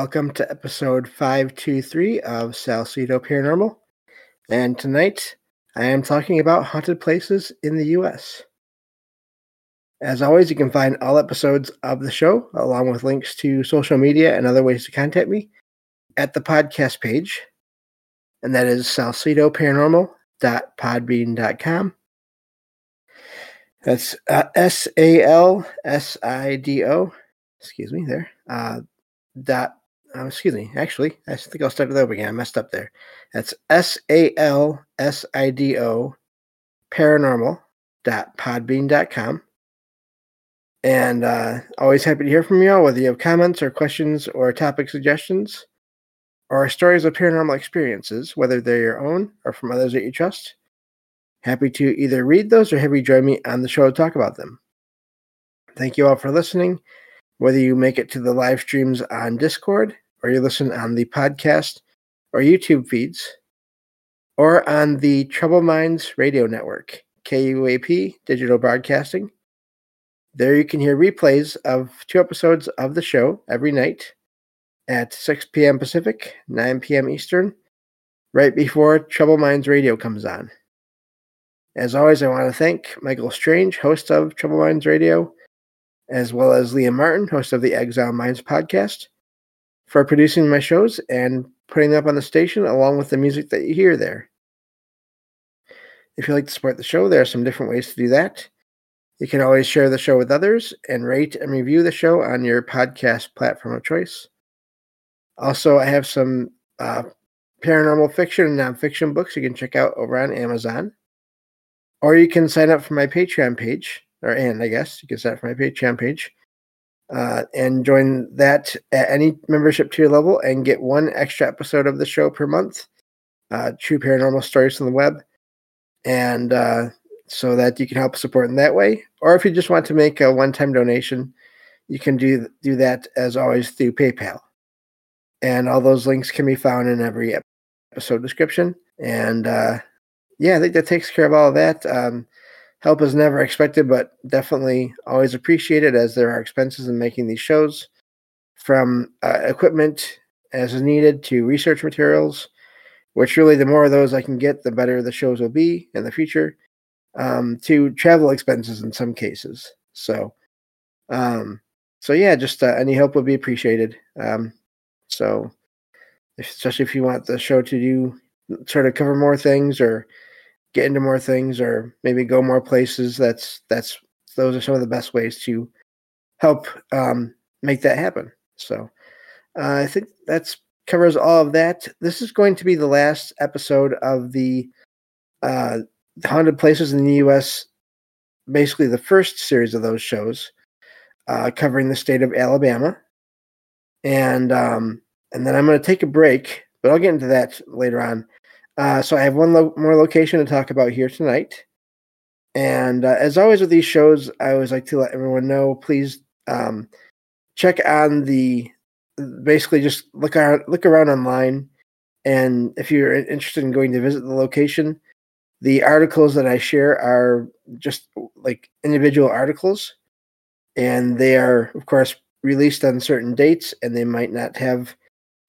Welcome to episode 523 of Salsido Paranormal. And tonight I am talking about haunted places in the U.S. As always, you can find all episodes of the show, along with links to social media and other ways to contact me, at the podcast page. And that is salsidoparanormal.podbean.com. That's uh, S A L S I D O, excuse me, there, uh, dot uh, excuse me. Actually, I think I'll start it over again. I messed up there. That's S A L S I D O paranormal dot podbean dot com. And uh, always happy to hear from you all, whether you have comments or questions or topic suggestions or stories of paranormal experiences, whether they're your own or from others that you trust. Happy to either read those or have you join me on the show to talk about them. Thank you all for listening, whether you make it to the live streams on Discord or you listen on the podcast or YouTube feeds, or on the Troubled Minds Radio Network, KUAP Digital Broadcasting. There you can hear replays of two episodes of the show every night at 6 p.m. Pacific, 9 p.m. Eastern, right before Troubled Minds Radio comes on. As always, I want to thank Michael Strange, host of Troubled Minds Radio, as well as Liam Martin, host of the Exile Minds podcast, for producing my shows and putting them up on the station along with the music that you hear there. If you'd like to support the show, there are some different ways to do that. You can always share the show with others and rate and review the show on your podcast platform of choice. Also, I have some uh, paranormal fiction and nonfiction books you can check out over on Amazon. Or you can sign up for my Patreon page, or and I guess you can sign up for my Patreon page uh, and join that at any membership tier level and get one extra episode of the show per month. Uh, true paranormal stories from the web, and uh, so that you can help support in that way. Or if you just want to make a one-time donation, you can do do that as always through PayPal. And all those links can be found in every episode description. And uh, yeah, I think that takes care of all of that. Um, Help is never expected, but definitely always appreciated as there are expenses in making these shows from uh, equipment as is needed to research materials, which really the more of those I can get, the better the shows will be in the future, um, to travel expenses in some cases. So, um, so yeah, just uh, any help would be appreciated. Um, so, especially if you want the show to do sort of cover more things or get into more things or maybe go more places that's that's those are some of the best ways to help um, make that happen. So uh, i think that's covers all of that. This is going to be the last episode of the uh, haunted places in the us basically the first series of those shows uh, covering the state of alabama. And um, and then i'm going to take a break but i'll get into that later on uh, so I have one lo- more location to talk about here tonight. And uh, as always with these shows, I always like to let everyone know please um, check on the basically just look around look around online and if you're interested in going to visit the location the articles that i share are just like individual articles and they are of course released on certain dates and they might not have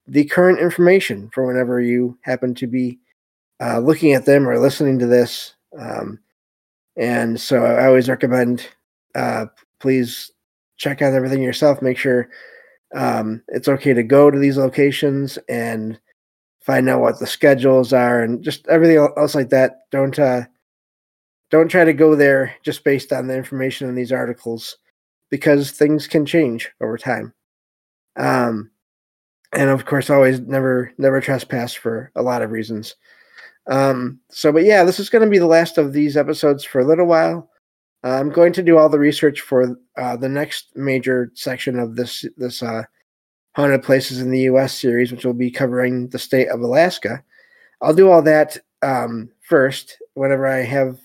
the current information for whenever you happen to be uh, looking at them or listening to this. Um, and so I always recommend uh, please check out everything yourself. Make sure um, it's okay to go to these locations and find out what the schedules are and just everything else like that. Don't uh, don't try to go there just based on the information in these articles because things can change over time. Um, and of course, always never never trespass for a lot of reasons. Um, so, but yeah, this is going to be the last of these episodes for a little while. Uh, I'm going to do all the research for uh, the next major section of this this uh, haunted places in the U.S. series, which will be covering the state of Alaska. I'll do all that um, first, whenever I have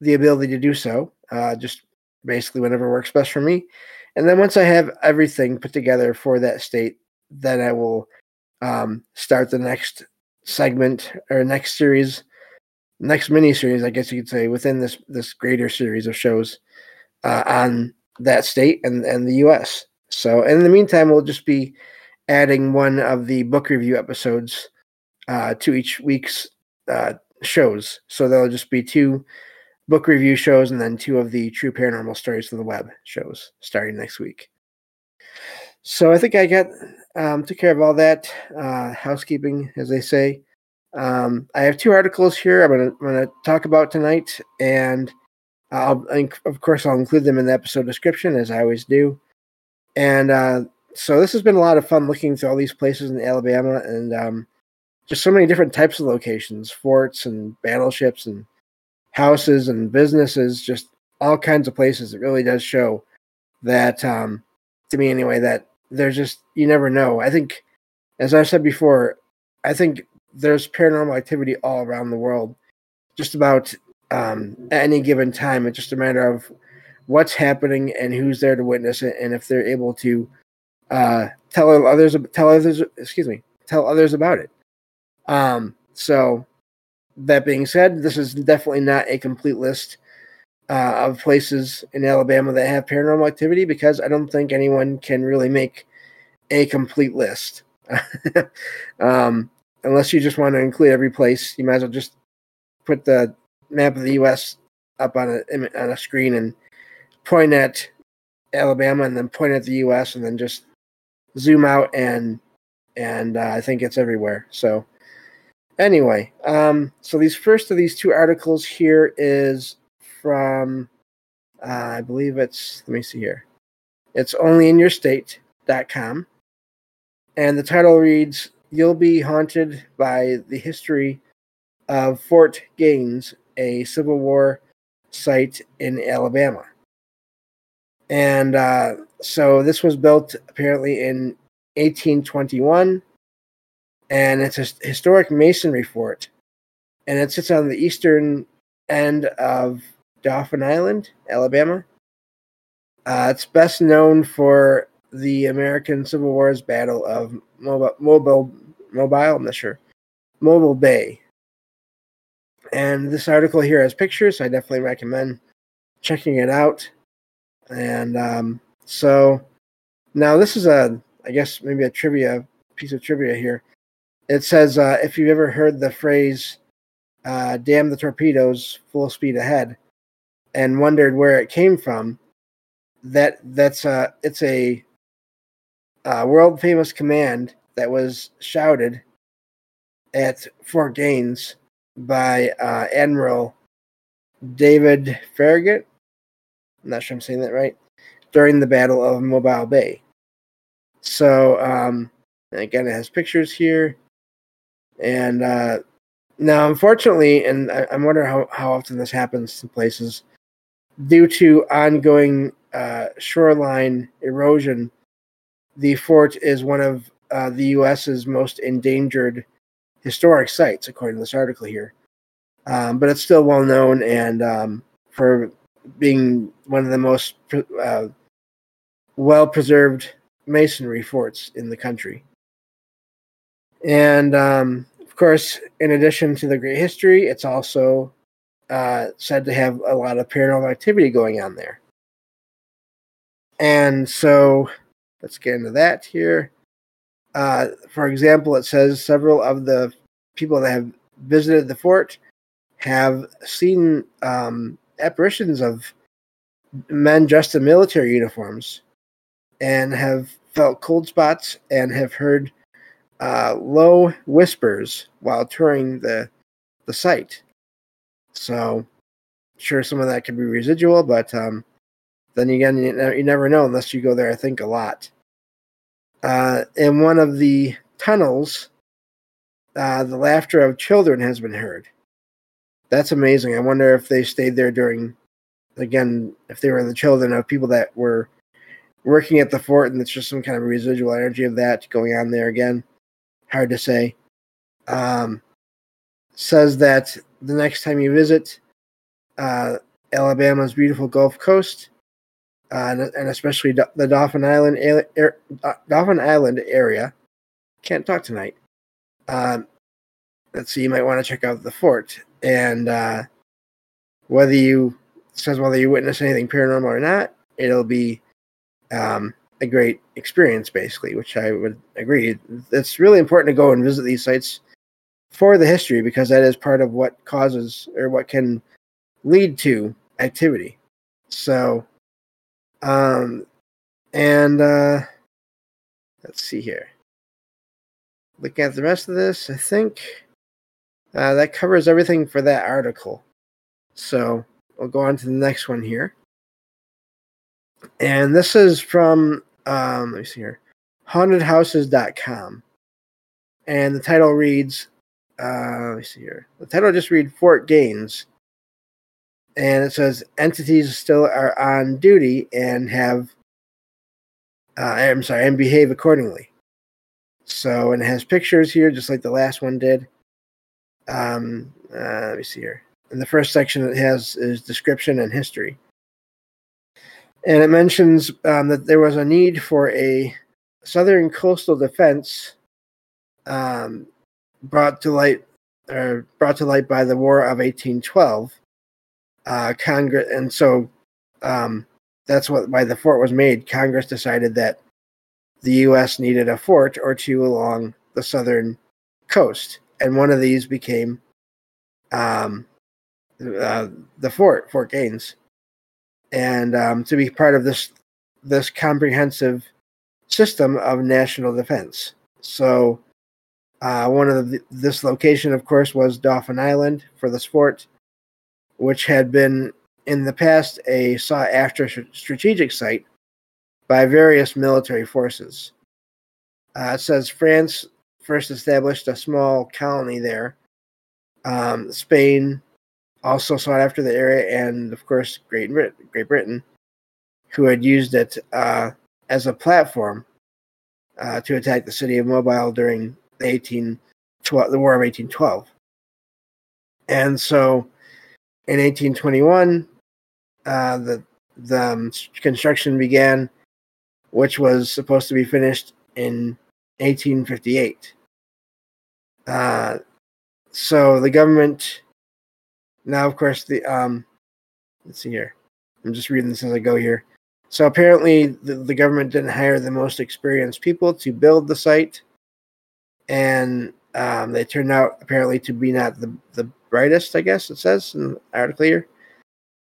the ability to do so. Uh, just basically whenever works best for me, and then once I have everything put together for that state, then I will um, start the next segment or next series, next mini series, I guess you could say, within this this greater series of shows uh, on that state and and the U.S. So in the meantime, we'll just be adding one of the book review episodes uh, to each week's uh, shows. So there'll just be two book review shows and then two of the true paranormal stories of the web shows starting next week. So I think I got um, took care of all that uh, housekeeping, as they say. Um, I have two articles here I'm going to talk about tonight, and I'll of course I'll include them in the episode description as I always do. And uh, so this has been a lot of fun looking through all these places in Alabama, and um, just so many different types of locations, forts and battleships and houses and businesses, just all kinds of places. It really does show that, um, to me anyway, that there's just you never know. I think, as I said before, I think there's paranormal activity all around the world, just about um, at any given time. It's just a matter of what's happening and who's there to witness it, and if they're able to uh, tell others, tell others, excuse me, tell others about it. Um, so, that being said, this is definitely not a complete list uh, of places in Alabama that have paranormal activity because I don't think anyone can really make a complete list. um, unless you just want to include every place, you might as well just put the map of the U.S. up on a on a screen and point at Alabama, and then point at the U.S. and then just zoom out and and uh, I think it's everywhere. So anyway, um, so these first of these two articles here is from uh, I believe it's let me see here. It's only in your state.com. And the title reads You'll be haunted by the history of Fort Gaines, a Civil War site in Alabama. And uh, so this was built apparently in 1821, and it's a historic masonry fort, and it sits on the eastern end of Dauphin Island, Alabama. Uh, it's best known for the American Civil War's Battle of Mobile, Mobile, Mobile, I'm not sure, Mobile Bay. And this article here has pictures. So I definitely recommend checking it out. And um, so now this is a, I guess maybe a trivia piece of trivia here. It says uh, if you've ever heard the phrase uh, "damn the torpedoes, full speed ahead," and wondered where it came from, that that's a it's a, a world famous command that was shouted at Fort Gaines by uh, Admiral David Farragut. I'm not sure I'm saying that right. During the Battle of Mobile Bay. So, um, again, it has pictures here. And uh, now, unfortunately, and I, I wonder how, how often this happens in places, due to ongoing uh, shoreline erosion, the fort is one of uh, the U.S.'s most endangered historic sites, according to this article here. Um, but it's still well known and um, for being one of the most uh, well preserved masonry forts in the country. And um, of course, in addition to the great history, it's also uh, said to have a lot of paranormal activity going on there. And so let's get into that here. Uh, for example, it says several of the people that have visited the fort have seen um, apparitions of men dressed in military uniforms and have felt cold spots and have heard uh, low whispers while touring the the site. So, sure, some of that could be residual, but um, then again, you, you never know unless you go there. I think a lot. Uh, in one of the tunnels, uh, the laughter of children has been heard. That's amazing. I wonder if they stayed there during, again, if they were the children of people that were working at the fort and it's just some kind of residual energy of that going on there again. Hard to say. Um, says that the next time you visit uh, Alabama's beautiful Gulf Coast, uh, and, especially the Dauphin Island, er, Dauphin Island area, can't talk tonight. Um, let's see, you might want to check out the fort and uh, whether you says whether you witness anything paranormal or not, it'll be um, a great experience, basically, which I would agree. It's really important to go and visit these sites for the history because that is part of what causes or what can lead to activity. So, um, and uh, let's see here. Looking at the rest of this, I think uh, that covers everything for that article. So we'll go on to the next one here. And this is from, um, let me see here, hauntedhouses.com. And the title reads, uh, let me see here. The title just reads Fort Gaines. And it says entities still are on duty and have, uh, I'm sorry, and behave accordingly. So, and it has pictures here, just like the last one did. Um, uh, let me see here. And the first section, it has is description and history, and it mentions um, that there was a need for a southern coastal defense um, brought to light or brought to light by the War of 1812. Uh, Congress, and so um, that's what why the fort was made. Congress decided that the U.S. needed a fort or two along the southern coast, and one of these became um, uh, the fort, Fort Gaines, and um, to be part of this this comprehensive system of national defense. So, uh, one of the, this location, of course, was Dauphin Island for the fort, which had been in the past a sought after strategic site by various military forces. Uh, it says France first established a small colony there. Um, Spain also sought after the area, and of course, Great, Brit- Great Britain, who had used it uh, as a platform uh, to attack the city of Mobile during the 1812, the War of 1812. And so, in 1821, uh, the the um, construction began, which was supposed to be finished in 1858. Uh, so the government now, of course, the um, let's see here. I'm just reading this as I go here. So apparently, the, the government didn't hire the most experienced people to build the site, and um, they turned out apparently to be not the the brightest. I guess it says in the article here.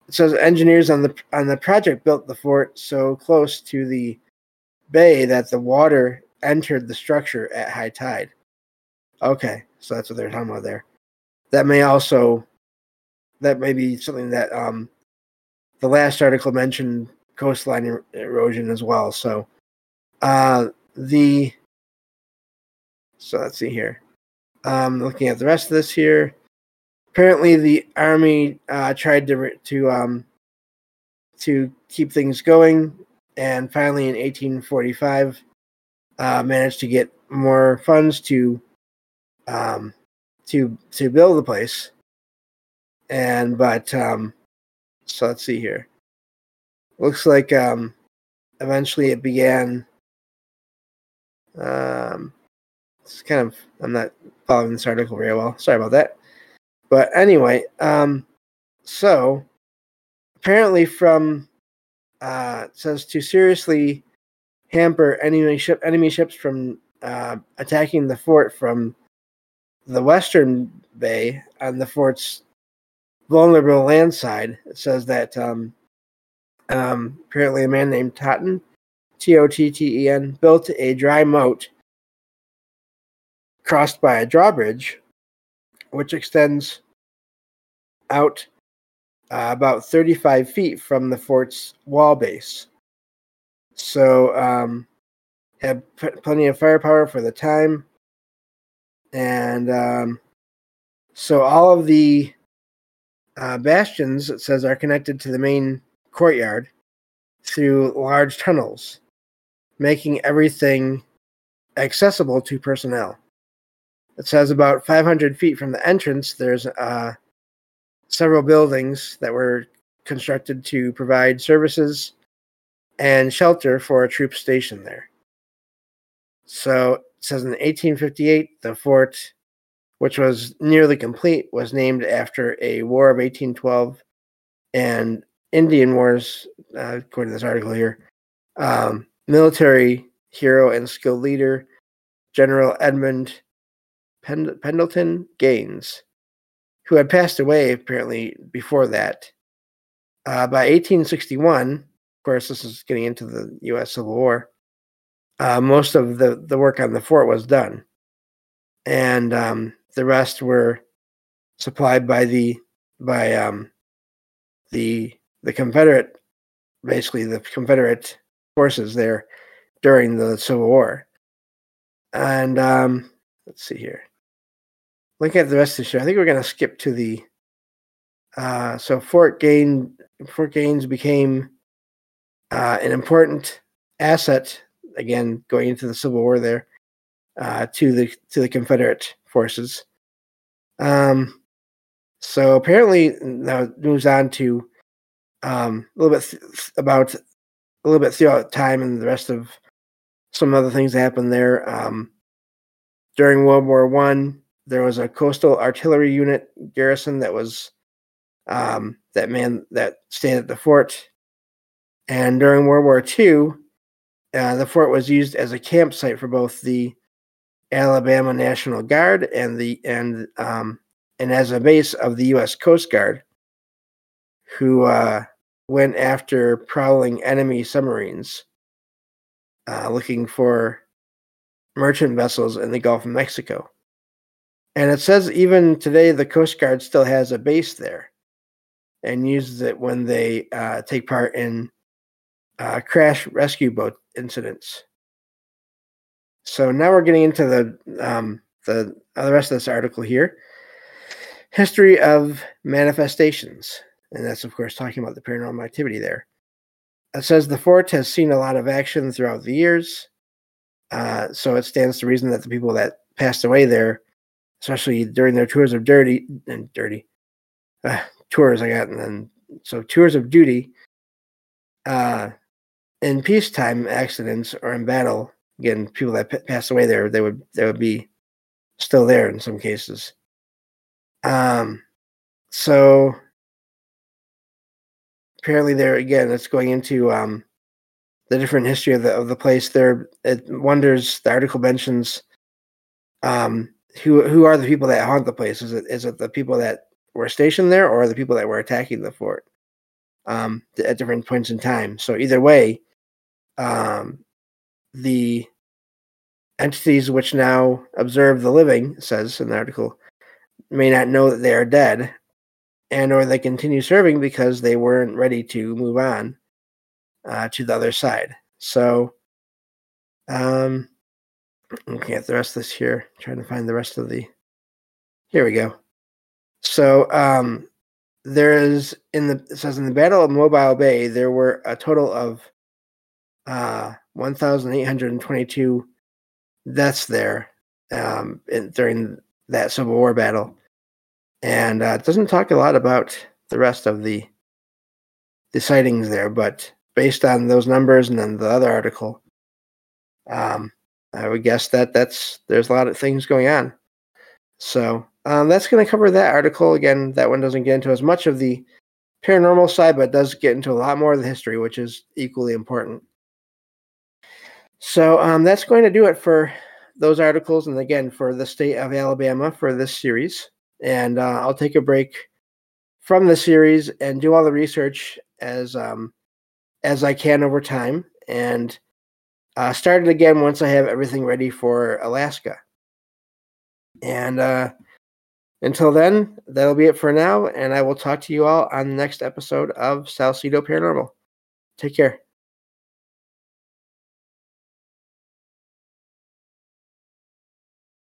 It says engineers on the on the project built the fort so close to the bay that the water entered the structure at high tide. Okay, so that's what they're talking about there. That may also that may be something that um, the last article mentioned coastline er- erosion as well. So uh, the so let's see here. Um, looking at the rest of this here, apparently the army uh, tried to to um, to keep things going, and finally in 1845 uh, managed to get more funds to um, to to build the place. And but um, so let's see here. Looks like um, eventually it began. Um, it's kind of I'm not following this article very well. Sorry about that. But anyway, um, so apparently from uh, says to seriously hamper enemy ship enemy ships from uh, attacking the fort from the western bay on the fort's vulnerable land side. It says that um, um, apparently a man named Totten, T O T T E N, built a dry moat crossed by a drawbridge, which extends out uh, about 35 feet from the fort's wall base. So, um, had p- plenty of firepower for the time. And um, so all of the uh, bastions, it says, are connected to the main courtyard through large tunnels, making everything accessible to personnel. It says about 500 feet from the entrance, there's uh, several buildings that were constructed to provide services and shelter for a troop station there. So it says in 1858, the fort, which was nearly complete, was named after a War of 1812 and Indian Wars, uh, according to this article here, um, military hero and skilled leader, General Edmund Pend- Pendleton Gaines, who had passed away apparently before that. Uh, by 1861, of course, this is getting into the U.S. Civil War. Uh, most of the, the work on the fort was done, and um, the rest were supplied by the by um, the the Confederate, basically the Confederate forces there during the Civil War. And um, let's see here. Looking at the rest of the show, I think we're going to skip to the. Uh, so Fort Gaines, Fort Gaines became uh, an important asset again going into the Civil War there uh, to the to the Confederate forces. Um, so apparently now it moves on to um, a little bit th- about a little bit throughout time and the rest of some other things that happened there. Um, during World War One, there was a coastal artillery unit garrison that was um, that man that stayed at the fort. And during World War II, uh, the fort was used as a campsite for both the Alabama National Guard and the and um, and as a base of the U.S. Coast Guard, who uh, went after prowling enemy submarines, uh, looking for merchant vessels in the Gulf of Mexico. And it says even today the Coast Guard still has a base there and uses it when they uh, take part in uh, crash rescue boat incidents. So now we're getting into the um, the, uh, the rest of this article here. History of manifestations. And that's, of course, talking about the paranormal activity there. It says the fort has seen a lot of action throughout the years. Uh, so it stands to reason that the people that passed away there, especially during their tours of dirty and dirty uh, tours, I got, and then so tours of duty, uh, in peacetime accidents or in battle, again, people that p- passed away there, they would they would be still there in some cases. Um, so apparently, there again, it's going into um, the different history of the of the place. There, it wonders. The article mentions um, who who are the people that haunt the place. Is it is it the people that were stationed there, or the people that were attacking the fort um, at different points in time? So either way, um, the entities which now observe the living says in the article may not know that they are dead and or they continue serving because they weren't ready to move on uh, to the other side so um looking at the rest of this here trying to find the rest of the here we go so um there is in the it says in the battle of mobile bay there were a total of uh 1822 deaths there um in, during that Civil War battle, and uh, it doesn't talk a lot about the rest of the the sightings there. But based on those numbers and then the other article, um, I would guess that that's there's a lot of things going on. So um, that's going to cover that article. Again, that one doesn't get into as much of the paranormal side, but does get into a lot more of the history, which is equally important. So um, that's going to do it for those articles, and again for the state of Alabama for this series. And uh, I'll take a break from the series and do all the research as um, as I can over time, and uh, start it again once I have everything ready for Alaska. And uh, until then, that'll be it for now, and I will talk to you all on the next episode of Salsido Paranormal. Take care.